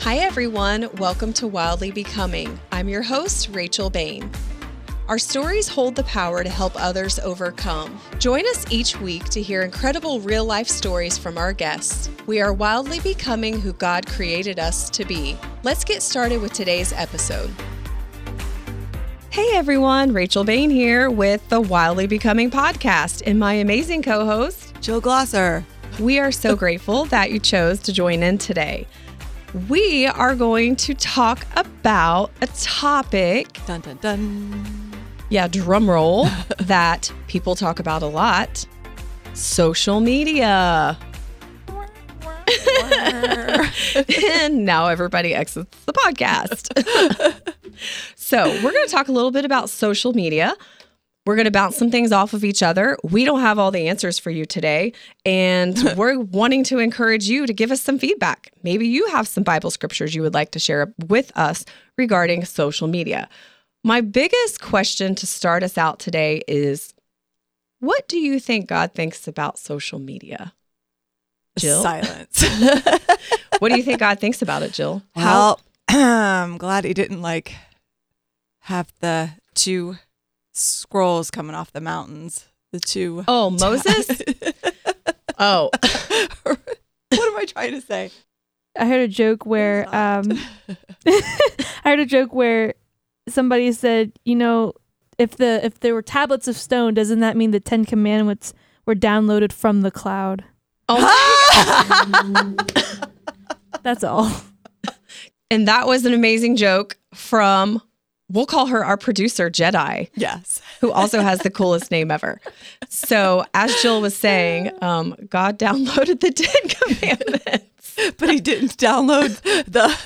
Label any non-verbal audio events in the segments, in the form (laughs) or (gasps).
Hi, everyone. Welcome to Wildly Becoming. I'm your host, Rachel Bain. Our stories hold the power to help others overcome. Join us each week to hear incredible real life stories from our guests. We are wildly becoming who God created us to be. Let's get started with today's episode. Hey everyone, Rachel Bain here with the Wildly Becoming podcast and my amazing co host, Jill Glosser. We are so (laughs) grateful that you chose to join in today we are going to talk about a topic. Dun dun dun. Yeah, drum roll (laughs) that people talk about a lot social media. and now everybody exits the podcast. (laughs) so, we're going to talk a little bit about social media. We're going to bounce some things off of each other. We don't have all the answers for you today. And (laughs) we're wanting to encourage you to give us some feedback. Maybe you have some Bible scriptures you would like to share with us regarding social media. My biggest question to start us out today is what do you think God thinks about social media? Jill? Silence. (laughs) what do you think God thinks about it, Jill? How- well, (clears throat) I'm glad he didn't like have the two scrolls coming off the mountains. The two. Oh, (laughs) Moses? (laughs) oh. (laughs) what am I trying to say? I heard a joke where um I heard a joke where somebody said, you know, if the if there were tablets of stone, doesn't that mean the Ten Commandments were downloaded from the cloud? Oh That's all. And that was an amazing joke from we'll call her our producer, Jedi. Yes. Who also has the coolest name ever. So, as Jill was saying, um, God downloaded the Ten (laughs) Commandments, but he didn't download the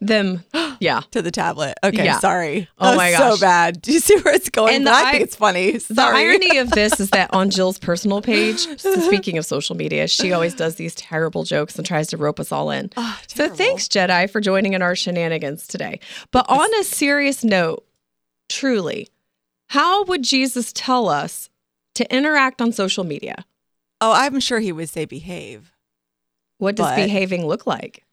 them. (gasps) Yeah, to the tablet. Okay, yeah. sorry. Oh my gosh, so bad. Do you see where it's going? And I think it's funny. Sorry. The irony of this is that on (laughs) Jill's personal page, (laughs) speaking of social media, she always does these terrible jokes and tries to rope us all in. Oh, so thanks, Jedi, for joining in our shenanigans today. But on a serious note, truly, how would Jesus tell us to interact on social media? Oh, I'm sure he would say behave. What does but... behaving look like?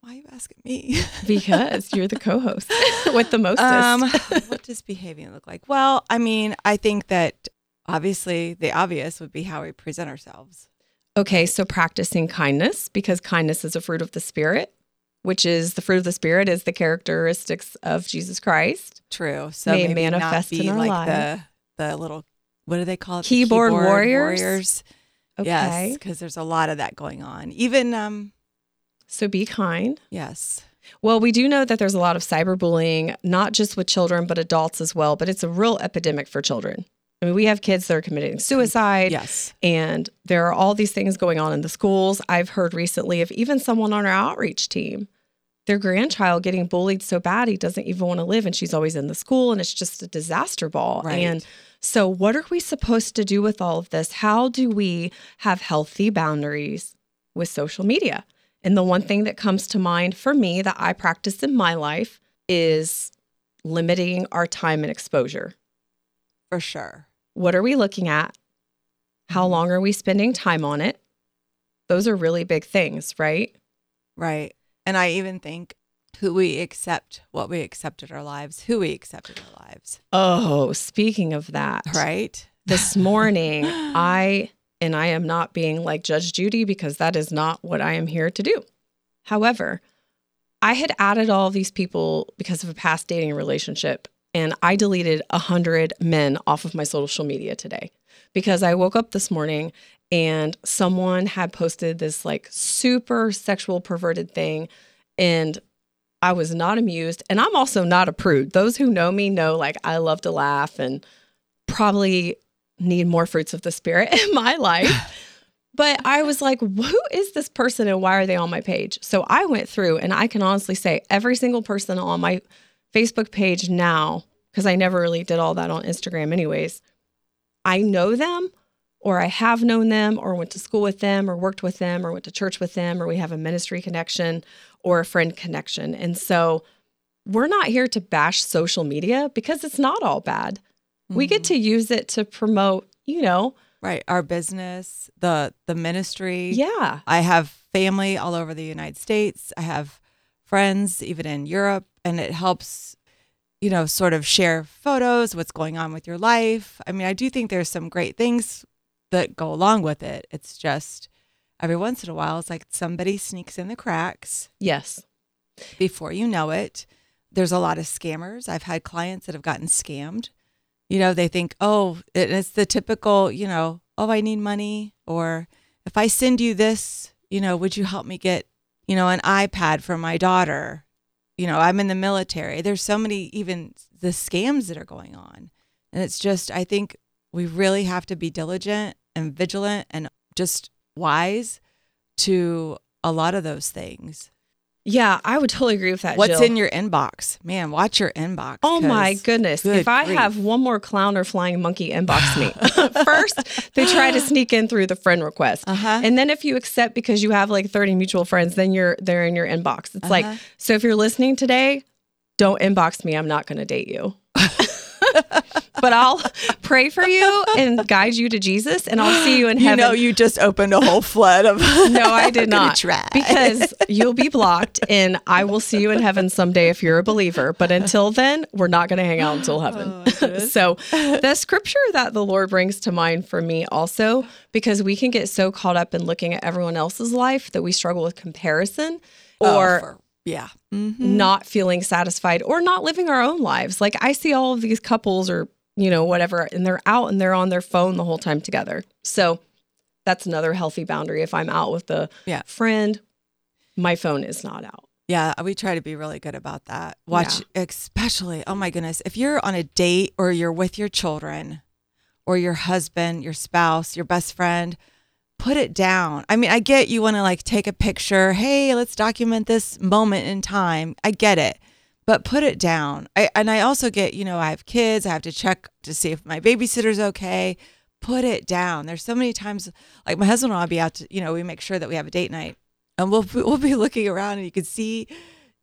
Why are you asking me? (laughs) because you're the co-host (laughs) with the mostest. Um, (laughs) what does behaving look like? Well, I mean, I think that obviously the obvious would be how we present ourselves. Okay, so practicing kindness because kindness is a fruit of the spirit, which is the fruit of the spirit is the characteristics of Jesus Christ. True. So May maybe manifest in our like life. the the little what do they call it? The keyboard, warriors. warriors. Okay. Yes, because there's a lot of that going on. Even um so be kind. Yes. Well, we do know that there's a lot of cyberbullying, not just with children, but adults as well. But it's a real epidemic for children. I mean, we have kids that are committing suicide. Yes. And there are all these things going on in the schools. I've heard recently of even someone on our outreach team, their grandchild getting bullied so bad he doesn't even want to live. And she's always in the school and it's just a disaster ball. Right. And so, what are we supposed to do with all of this? How do we have healthy boundaries with social media? And the one thing that comes to mind for me that I practice in my life is limiting our time and exposure. For sure. What are we looking at? How mm-hmm. long are we spending time on it? Those are really big things, right? Right. And I even think who we accept, what we accept in our lives, who we accept in our lives. Oh, speaking of that. Right. This morning, (laughs) I and I am not being like Judge Judy because that is not what I am here to do. However, I had added all these people because of a past dating relationship, and I deleted a hundred men off of my social media today because I woke up this morning and someone had posted this like super sexual perverted thing, and I was not amused. And I'm also not a prude. Those who know me know like I love to laugh and probably need more fruits of the spirit (laughs) in my life. (laughs) But I was like, who is this person and why are they on my page? So I went through and I can honestly say every single person on my Facebook page now, because I never really did all that on Instagram, anyways, I know them or I have known them or went to school with them or worked with them or went to church with them or we have a ministry connection or a friend connection. And so we're not here to bash social media because it's not all bad. Mm-hmm. We get mm-hmm. to use it to promote, you know, right, our business, the the ministry. Yeah. I have family all over the United States. I have friends, even in Europe, and it helps, you know, sort of share photos, what's going on with your life. I mean, I do think there's some great things that go along with it. It's just every once in a while, it's like somebody sneaks in the cracks Yes. before you know it. There's a lot of scammers. I've had clients that have gotten scammed. You know, they think, oh, it's the typical, you know, oh, I need money. Or if I send you this, you know, would you help me get, you know, an iPad for my daughter? You know, I'm in the military. There's so many, even the scams that are going on. And it's just, I think we really have to be diligent and vigilant and just wise to a lot of those things. Yeah, I would totally agree with that. What's Jill. in your inbox? Man, watch your inbox. Oh my goodness. good if I grief. have one more clown or flying monkey inbox me, (laughs) first they try to sneak in through the friend request. Uh-huh. And then if you accept because you have like 30 mutual friends, then you're they're in your inbox. It's Uh-huh. like, so if you're listening today, don't inbox me. I'm not going to date you. (laughs) but I'll pray for you and guide you to Jesus and I'll see you in (gasps) heaven. You know, you just opened a whole flood of. (laughs) No, I did (laughs) not. Try. Because (laughs) you'll be blocked and I will see you in heaven someday if you're a believer. But until then, we're not going to hang out until heaven. Oh, so, the scripture that the Lord brings to mind for me also, because we can get so caught up in looking at everyone else's life that we struggle with comparison Oh, or for- yeah, Mhm. not feeling satisfied or not living our own lives. Like I see all of these couples or, you know, whatever, and they're out and they're on their phone the whole time together. So that's another healthy boundary. If I'm out with a Yeah. friend, my phone is not out. yeah. We try to be really good about that. Watch, especially. Oh my goodness, if you're on a date or you're with your children, or your husband, your spouse, your best friend, put it down. I mean, I get you want to like take a picture. Hey, let's document this moment in time. I get it. But put it down. I, and I also get, you know, I have kids. I have to check to see if my babysitter's okay. Put it down. There's so many times, like my husband and I'll be out to, you know, we make sure that we have a date night, and we'll (laughs) we'll be looking around, and you can see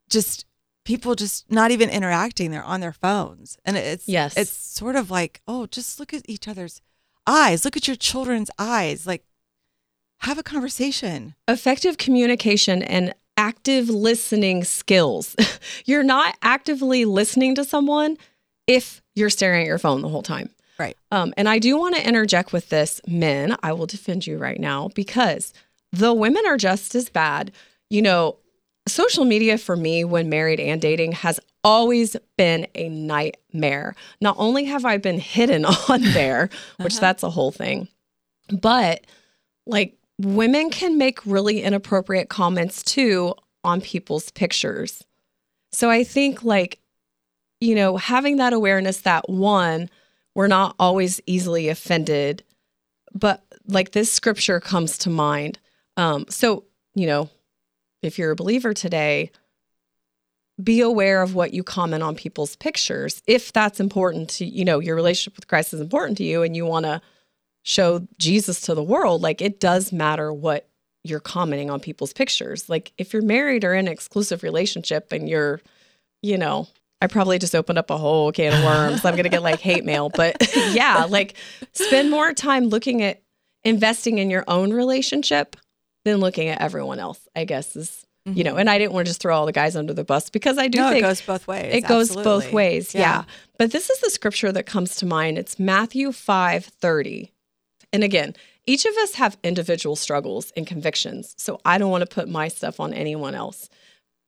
just people just not even interacting. They're on their phones, and it's Yes. it's sort of like, oh, just look at each other's eyes. Look at your children's eyes. Like, have a conversation. Effective communication and active listening skills. (laughs) you're not actively listening to someone if you're staring at your phone the whole time. Right. Um, and I do want to interject with this, men. I will defend you right now because the women are just as bad. You know, social media for me, when married and dating, has always been a nightmare. Not only have I been hidden (laughs) on there, which Uh-huh. that's a whole thing, but like women can make really inappropriate comments too on people's pictures. So I think like, you know, having that awareness that one, we're not always easily offended, but like this scripture comes to mind. Um, so, you know, if you're a believer today, be aware of what you comment on people's pictures. If that's important to, you know, your relationship with Christ is important to you and you want to show Jesus to the world, like it does matter what you're commenting on people's pictures. Like if you're married or in an exclusive relationship and you're, you know, I probably just opened up a whole can of worms. I'm going to get like hate mail, but (laughs) yeah, like spend more time looking at investing in your own relationship than looking at everyone else, I guess is, you mm-hmm. know, and I didn't want to just throw all the guys under the bus because I do no, think it goes both ways. it goes both Absolutely. ways. Yeah. But this is the scripture that comes to mind. It's Matthew 5 30. And again, each of us have individual struggles and convictions. So I don't want to put my stuff on anyone else.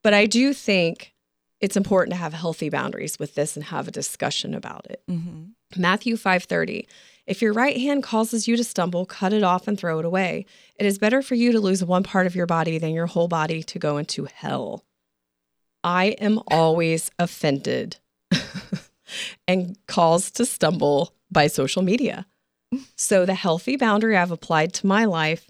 But I do think it's important to have healthy boundaries with this and have a discussion about it. Mhm. Matthew 5:30 If your right hand causes you to stumble cut it off and throw it away it is better for you to lose one part of your body than your whole body to go into hell I am always offended (laughs) and caused to stumble by social media so the healthy boundary I've applied to my life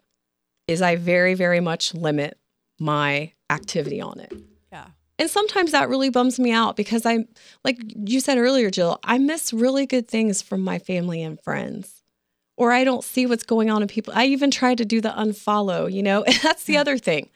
is I very very much limit my activity on it Yeah. and sometimes that really bums me out because I, like you said earlier, Jill, I miss really good things from my family and friends. Or I don't see what's going on in people. I even try to do the unfollow, you know? And (laughs) that's the other thing.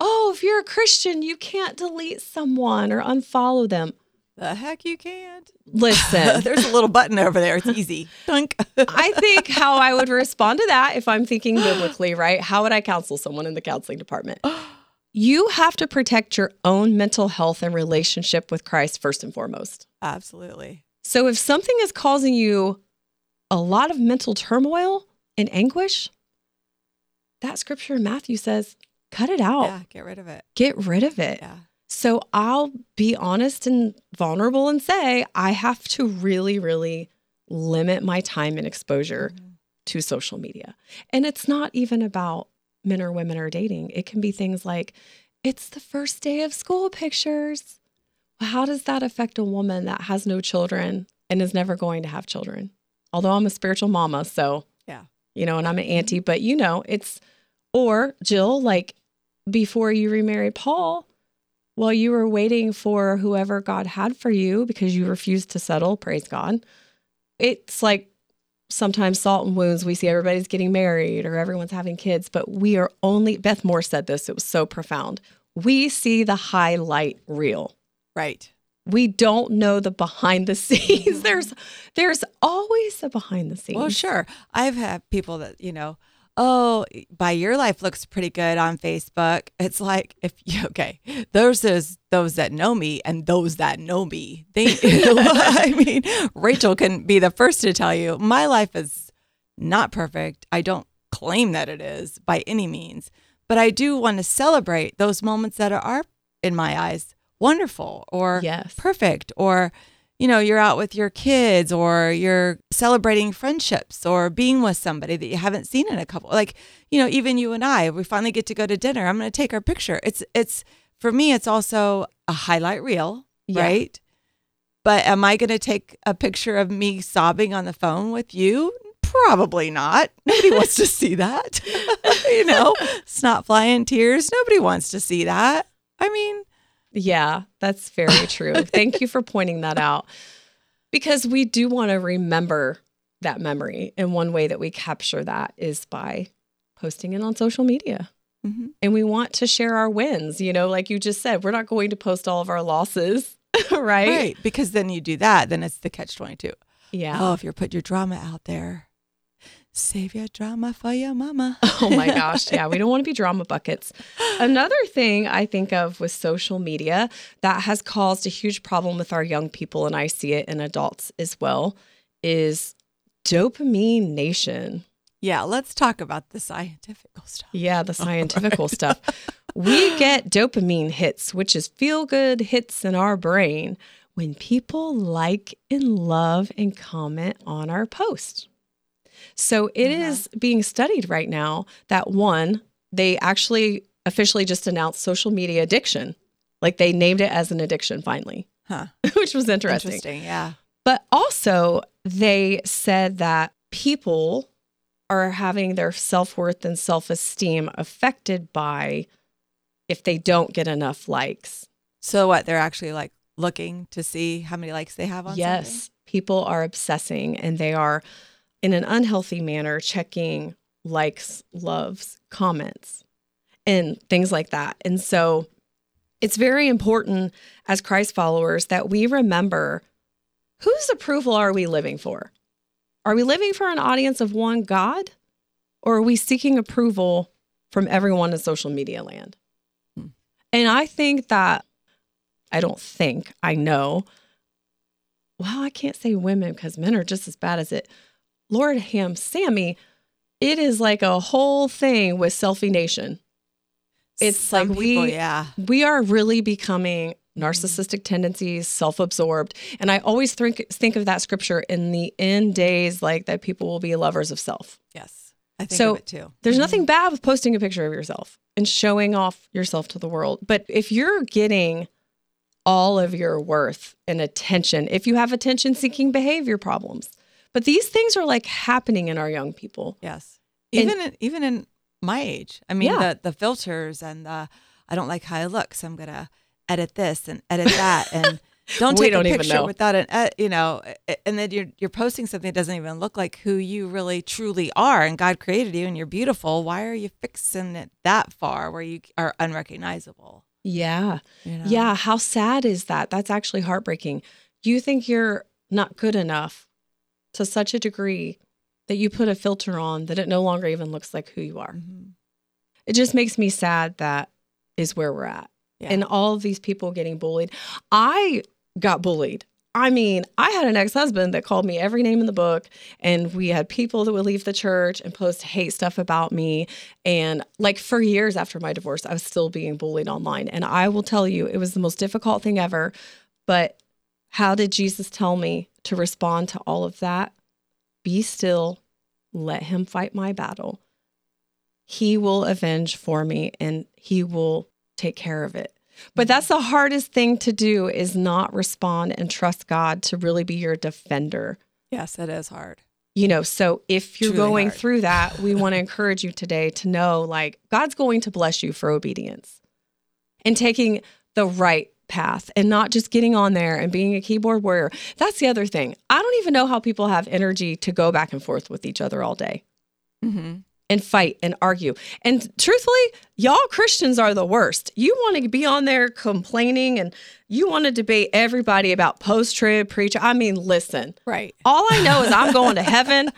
Oh, if you're a Christian, you can't delete someone or unfollow them. The heck you can't. Listen, (laughs) There's a little button over there. It's easy. (laughs) Dunk. I think how I would respond to that if I'm thinking biblically, right? How would I counsel someone in the counseling department? (gasps) you have to protect your own mental health and relationship with Christ first and foremost. Absolutely. So if something is causing you a lot of mental turmoil and anguish, that scripture in Matthew says, cut it out. Yeah, get rid of it. Get rid of it. Yeah. So I'll be honest and vulnerable and say I have to really, really limit my time and exposure Mhm. to social media. And it's not even about men or women are dating. It can be things like, it's the first day of school pictures. How does that affect a woman that has no children and is never going to have children? Although I'm a spiritual mama, so Yeah. you know, and I'm an auntie, but you know, it's or Jill, like before you remarried Paul, while you were waiting for whoever God had for you because you refused to settle, praise God. It's like sometimes salt and wounds. We see everybody's getting married or everyone's having kids, but we are only, Beth Moore said this, it was so profound. We see the highlight reel. Right. We don't know the behind the scenes. Mm-hmm. There's there's always a behind the scenes. Well, sure. I've had people that, you know, oh, by your life looks pretty good on Facebook. (laughs) It's like if (laughs) you okay, there's those those that know me and those that know me. They (laughs) I mean, Rachel can be the first to tell you my life is not perfect. I don't claim that it is by any means, but I do want to celebrate those moments that are in my eyes wonderful or Yes. perfect or you know you're out with your kids or you're celebrating friendships or being with somebody that you haven't seen in a couple like you know even you and I we finally get to go to dinner. I'm going to take our picture. It's it's for me it's also a highlight reel Yeah. right? But am I going to take a picture of me sobbing on the phone with you? Probably not. Nobody wants to see that. (laughs) You know (laughs) snot flying tears. Nobody wants to see that. I mean Yeah, that's very true. (laughs) Thank you for pointing that out. Because we do want to remember that memory. And one way that we capture that is by posting it on social media. mhm. And we want to share our wins. You know, like you just said, we're not going to post all of our losses, (laughs) right? Right. Because then you do that, then it's the catch 22. Yeah. Oh, if you're putting your drama out there, save your drama for your mama. (laughs) Oh my gosh. Yeah. We don't want to be drama buckets. Another thing I think of with social media that has caused a huge problem with our young people, and I see it in adults as well, is dopamine nation. Yeah, let's talk about the scientific stuff. Yeah, the (laughs) scientifical stuff. We get dopamine hits, which is feel good hits in our brain when people like and love and comment on our post. So it mm-hmm. is being studied right now that one, they actually officially just announced social media addiction. Like they named it as an addiction finally, Huh. (laughs) which was interesting. Interesting. Yeah. But also, they said that people are having their self worth and self esteem affected by if they don't get enough likes. So what? They're actually like looking to see how many likes they have on yes, people are obsessing and they are, in an unhealthy manner, checking likes, loves, comments, and things like that. And so, it's very important as Christ followers that we remember whose approval are we living for? Are we living for an audience of one God? Or are we seeking approval from everyone in social media land? Hmm. And I think that, I don't think, I know. Well, I can't say women because men are just as bad as it. Lord Ham Sammy, it is like a whole thing with Selfie Nation. It's Some like people, we- yeah. we are really becoming narcissistic tendencies, self-absorbed. And I always think think of that scripture in the end days like that people will be lovers of self. Yes. I think So, of it too. There's Mhm. nothing bad with posting a picture of yourself and showing off yourself to the world. But if you're getting all of your worth and attention, if you have attention seeking behavior problems, but these things are like happening in our young people. Yes. And- Even in, even in my age. I mean Yeah. the the filters and the I don't like how I look, so I'm gonna edit this and edit that (laughs) and don't take don't a picture without an ed- you know and then you're you're posting something that doesn't even look like who you really truly are and God created you and you're beautiful. Why are you fixing it that far where you are unrecognizable? Yeah. you know? Yeah, how sad is that? That's actually heartbreaking. You think you're not good enough to such a degree that you put a filter on that it no longer even looks like who you are. Mhm. It just makes me sad that is where we're at. Yeah. And all of these people getting bullied. I got bullied. I mean, I had an ex husband that called me every name in the book, and we had people that would leave the church and post hate stuff about me. And like for years after my divorce, I was still being bullied online. And I will tell you, it was the most difficult thing ever. But how did Jesus tell me to respond to all of that? Be still, let him fight my battle. He will avenge for me and he will take care of it. But that's the hardest thing to do is not respond and trust God to really be your defender. yes, it is hard. You know, so if you're Truly going hard. through that, we want to (laughs) encourage you today to know like God's going to bless you for obedience and taking the right path and not just getting on there and being a keyboard warrior. That's the other thing. I don't even know how people have energy to go back and forth with each other all day Mm-hmm. and fight and argue. And truthfully, y'all Christians are the worst. You want to be on there complaining and you want to debate everybody about post trib preacher. I mean, listen, Right. all I know is I'm going to (laughs) heaven.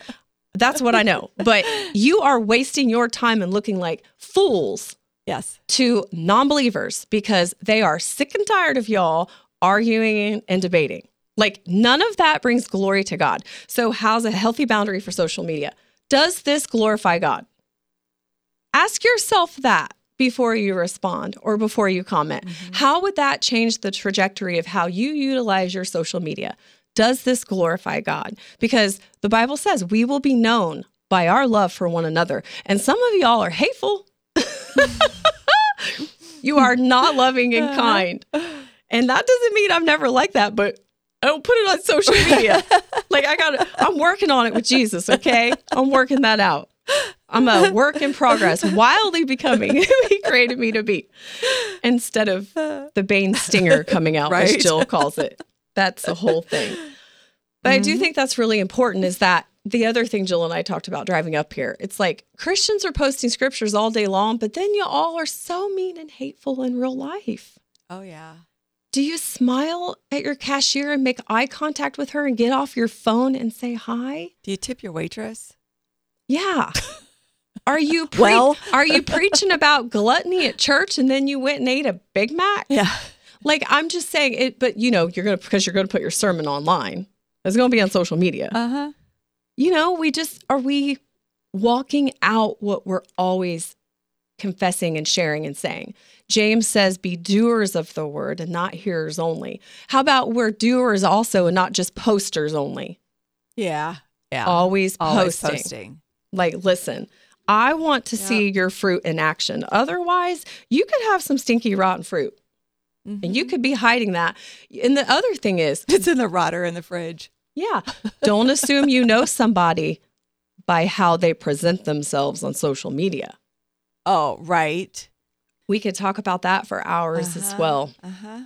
That's what I know. But you are wasting your time and looking like fools Yes. to non believers because they are sick and tired of y'all arguing and debating. Like, none of that brings glory to God. So, how's a healthy boundary for social media? Does this glorify God? Ask yourself that before you respond or before you comment. Mm-hmm. How would that change the trajectory of how you utilize your social media? Does this glorify God? Because the Bible says we will be known by our love for one another. And some of y'all are hateful. You are not loving and uh-huh. kind. And that doesn't mean I'm never like that, but I don't put it on social media. (laughs) like I got I'm working on it with Jesus, okay? I'm working that out. I'm a work in progress, wildly becoming (laughs) who he created me to be. Instead of the Bane stinger coming out, Right. as Jill calls it. That's the whole thing. But I do mm-hmm. think that's really important is that the other thing Jill and I talked about driving up here. It's like Christians are posting scriptures all day long, but then you all are so mean and hateful in real life. Oh yeah. Do you smile at your cashier and make eye contact with her and get off your phone and say hi? Do you tip your waitress? Yeah. (laughs) Are you pre- Well- (laughs) are you preaching about gluttony at church and then you went and ate a Big Mac? Yeah. Like I'm just saying it, but you know, you're gonna because you're gonna put your sermon online. It's gonna be on social media. Uh huh. You know, we just are we walking out what we're always confessing and sharing and saying. James says, be doers of the word and not hearers only. How about we're doers also and not just posters only? Yeah. Yeah. Always, Always posting. posting. Like, listen, I want to Yeah. see your fruit in action. Otherwise, you could have some stinky, rotten fruit and you mm-hmm. could be hiding that. And the other thing is, It's in the rotter in the fridge. Yeah. (laughs) Don't assume you know somebody by how they present themselves on social media. Oh, right. We could talk about that for hours as Uh-huh. well. Uh huh.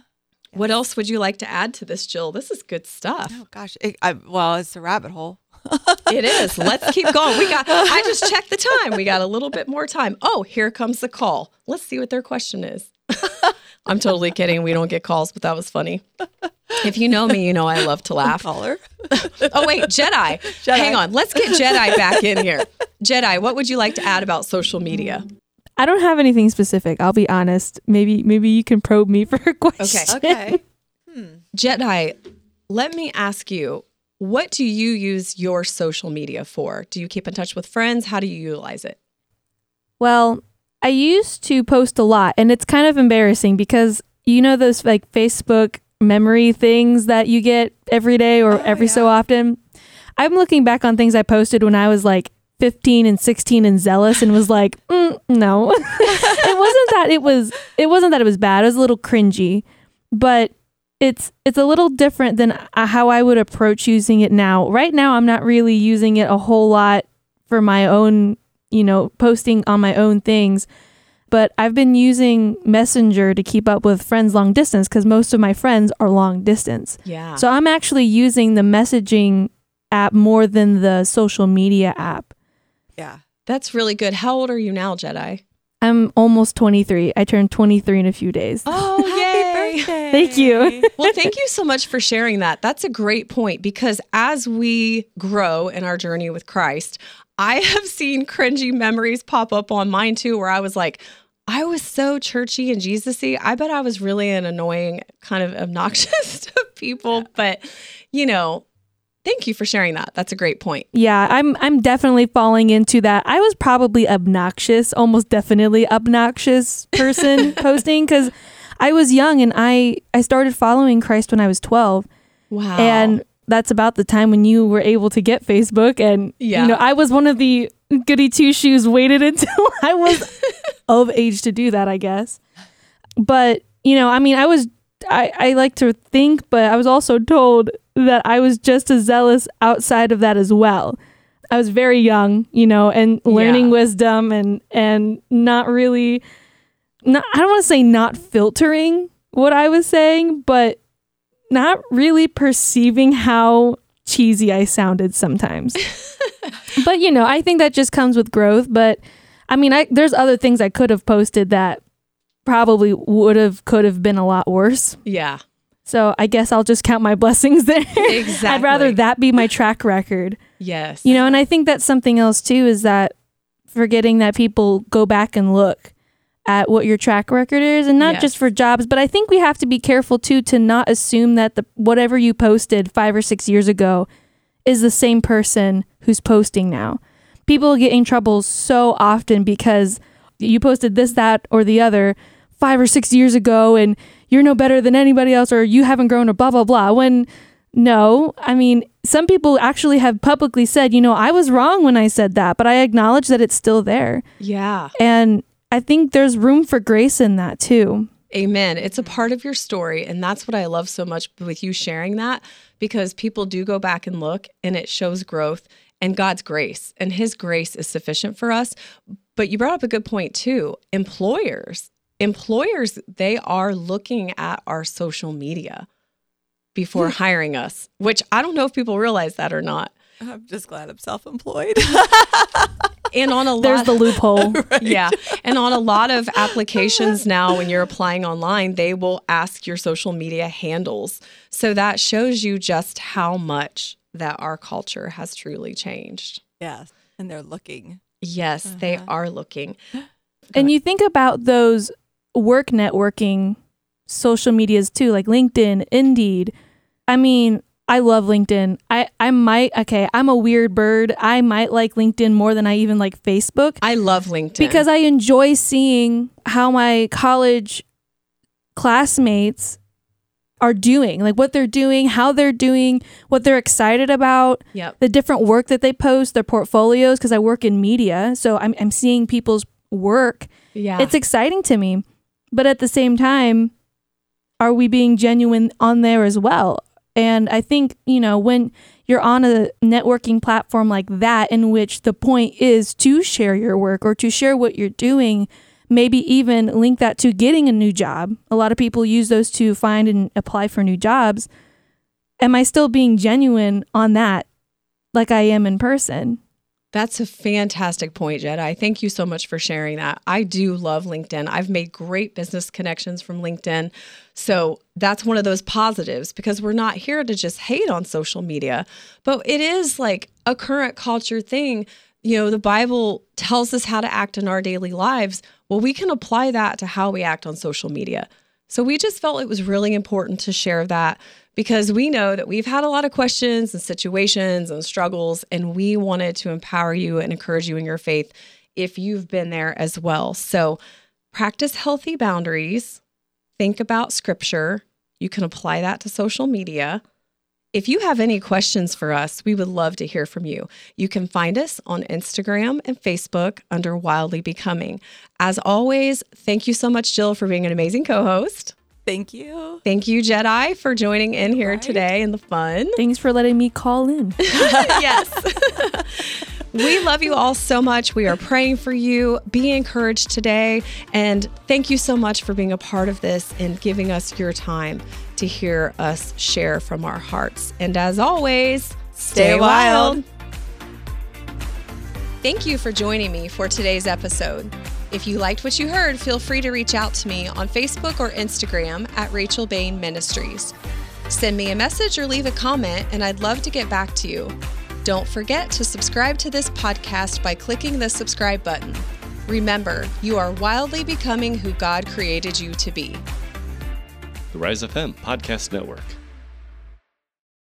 What else would you like to add to this, Jill? This is good stuff. Oh gosh. It, I, well, it's a rabbit hole. (laughs) It is. Let's keep going. We got I (laughs) just checked the time. We got a little bit more time. Oh, here comes the call. Let's see what their question is. I'm totally kidding. We don't get calls, but that was funny. If you know me, you know I love to (laughs) laugh. Caller. (laughs) Oh wait, Jedi. Jedi. Hang on. Let's get Jedi back in here. Jedi, what would you like to add about social media? I don't have anything specific. I'll be honest. Maybe maybe you can probe me for a (laughs) question. Okay. Hmm. Jedi, let me ask you, what do you use your social media for? Do you keep in touch with friends? How do you utilize it? Well, I used to post a lot, and it's kind of embarrassing because you know those like Facebook memory things that you get every day or Oh, every so often. I'm looking back on things I posted when I was like 15 and 16 and zealous, and was like, (laughs) mm, no, (laughs) it wasn't that it was. It wasn't that it was bad. It was a little cringy, but it's it's a little different than uh, how I would approach using it now. Right now, I'm not really using it a whole lot for my own, you know, posting on my own things. But I've been using Messenger to keep up with friends long distance because most of my friends are long distance. Yeah. So I'm actually using the messaging app more than the social media app. Yeah. That's really good. How old are you now, Jedi? I'm almost 23. I turned 23 in a few days. Oh, (laughs) Happy birthday. Thank you. (laughs) well, thank you (laughs) so much for sharing that. That's a great point because as we grow in our journey with Christ, I have seen cringy memories pop up on mine too, where I was like, I was so churchy and Jesusy. I bet I was really an annoying, kind of (laughs) obnoxious to people. But you know, thank you for sharing that. That's a great point. Yeah, I'm I'm definitely falling into that. I was probably obnoxious, almost definitely obnoxious person (laughs) posting because I was young and I I started following Christ when I was 12. Wow. And that's about the time when you were able to get Facebook and Yeah. you know, I was one of the goody two shoes waited (laughs) until I was (laughs) of age to do that, I guess. But, you know, I mean, I was I, I like to think, but I was also told that I was just as zealous outside of that as well. I was very young, you know, and learning Yeah. wisdom and and not really not I don't want to say not filtering what I was saying, but not really perceiving how cheesy I sounded sometimes. (laughs) but you know, I think that just comes with growth, but I mean, I there's other things I could have posted that probably would have could have been a lot worse. yeah. So I guess I'll just count my (laughs) blessings there. Exactly. I'd rather that be my track record. Yes. You know, and I think that's something else too is that forgetting that people go back and look at what your track record is and not Yes. just for jobs, but I think we have to be careful too to not assume that the whatever you posted 5 or 6 years ago is the same person who's posting now. People get in trouble so often because you posted this that or the other 5 or 6 years ago and you're no better than anybody else or you haven't grown or blah blah blah when no, I mean, some people actually have publicly said, you know, I was wrong when I said that, but I acknowledge that it's still there. yeah. And I think there's room for grace in that too. Amen. It's a part of your story. And that's what I love so much with you sharing that because people do go back and look and it shows growth and God's grace. And His grace is sufficient for us. But you brought up a good point too. Employers, employers, they are looking at our social media before hiring us, which I don't know if people realize that or not. I'm just glad I'm self-employed. (laughs) And on a (laughs) lot There's the loophole. (laughs) Yeah. And on a lot of (laughs) applications now, when you're applying online, they will ask your social media handles. So that shows you just how much that our culture has truly changed. yes, and they're looking. Yes, they Uh-huh. are looking. (gasps) and you think about those work networking social medias too, like LinkedIn, Indeed. I mean, I love LinkedIn. I, I might, okay, I'm a weird bird. I might like LinkedIn more than I even like Facebook. I love LinkedIn. because I enjoy seeing how my college classmates are doing, like what they're doing, how they're doing, what they're excited about, Yep. the different work that they post, their portfolios, because I work in media. So I'm, I'm seeing people's work. Yeah. It's exciting to me. But at the same time, are we being genuine on there as well? And I think, you know, when you're on a networking platform like that, in which the point is to share your work or to share what you're doing, maybe even link that to getting a new job. A lot of people use those to find and apply for new jobs. Am I still being genuine on that like I am in person? That's a fantastic point, Jedi. Thank you so much for sharing that. I do love LinkedIn. I've made great business connections from LinkedIn. So that's one of those positives because we're not here to just hate on social media, but it is like a current culture thing. You know, the Bible tells us how to act in our daily lives. Well, we can apply that to how we act on social media. So we just felt it was really important to share that because we know that we've had a lot of questions and situations and struggles, and we wanted to empower you and encourage you in your faith if you've been there as well. So practice healthy boundaries, think about scripture. You can apply that to social media. If you have any questions for us, we would love to hear from you. You can find us on Instagram and Facebook under Wildly Becoming. As always, thank you so much, Jill, for being an amazing co host. Thank you. Thank you, Jedi, for joining in here Right. today and the fun. Thanks for letting me call in. (laughs) yes. (laughs) we love you all so much. We are praying for you. Be encouraged today. And thank you so much for being a part of this and giving us your time to hear us share from our hearts. And as always, Stay wild. Thank you for joining me for today's episode. If you liked what you heard, feel free to reach out to me on Facebook or Instagram at Rachel Bain Ministries. Send me a message or leave a comment, and I'd love to get back to you. Don't forget to subscribe to this podcast by clicking the subscribe button. Remember, you are wildly becoming who God created you to be. The Rise FM Podcast Network.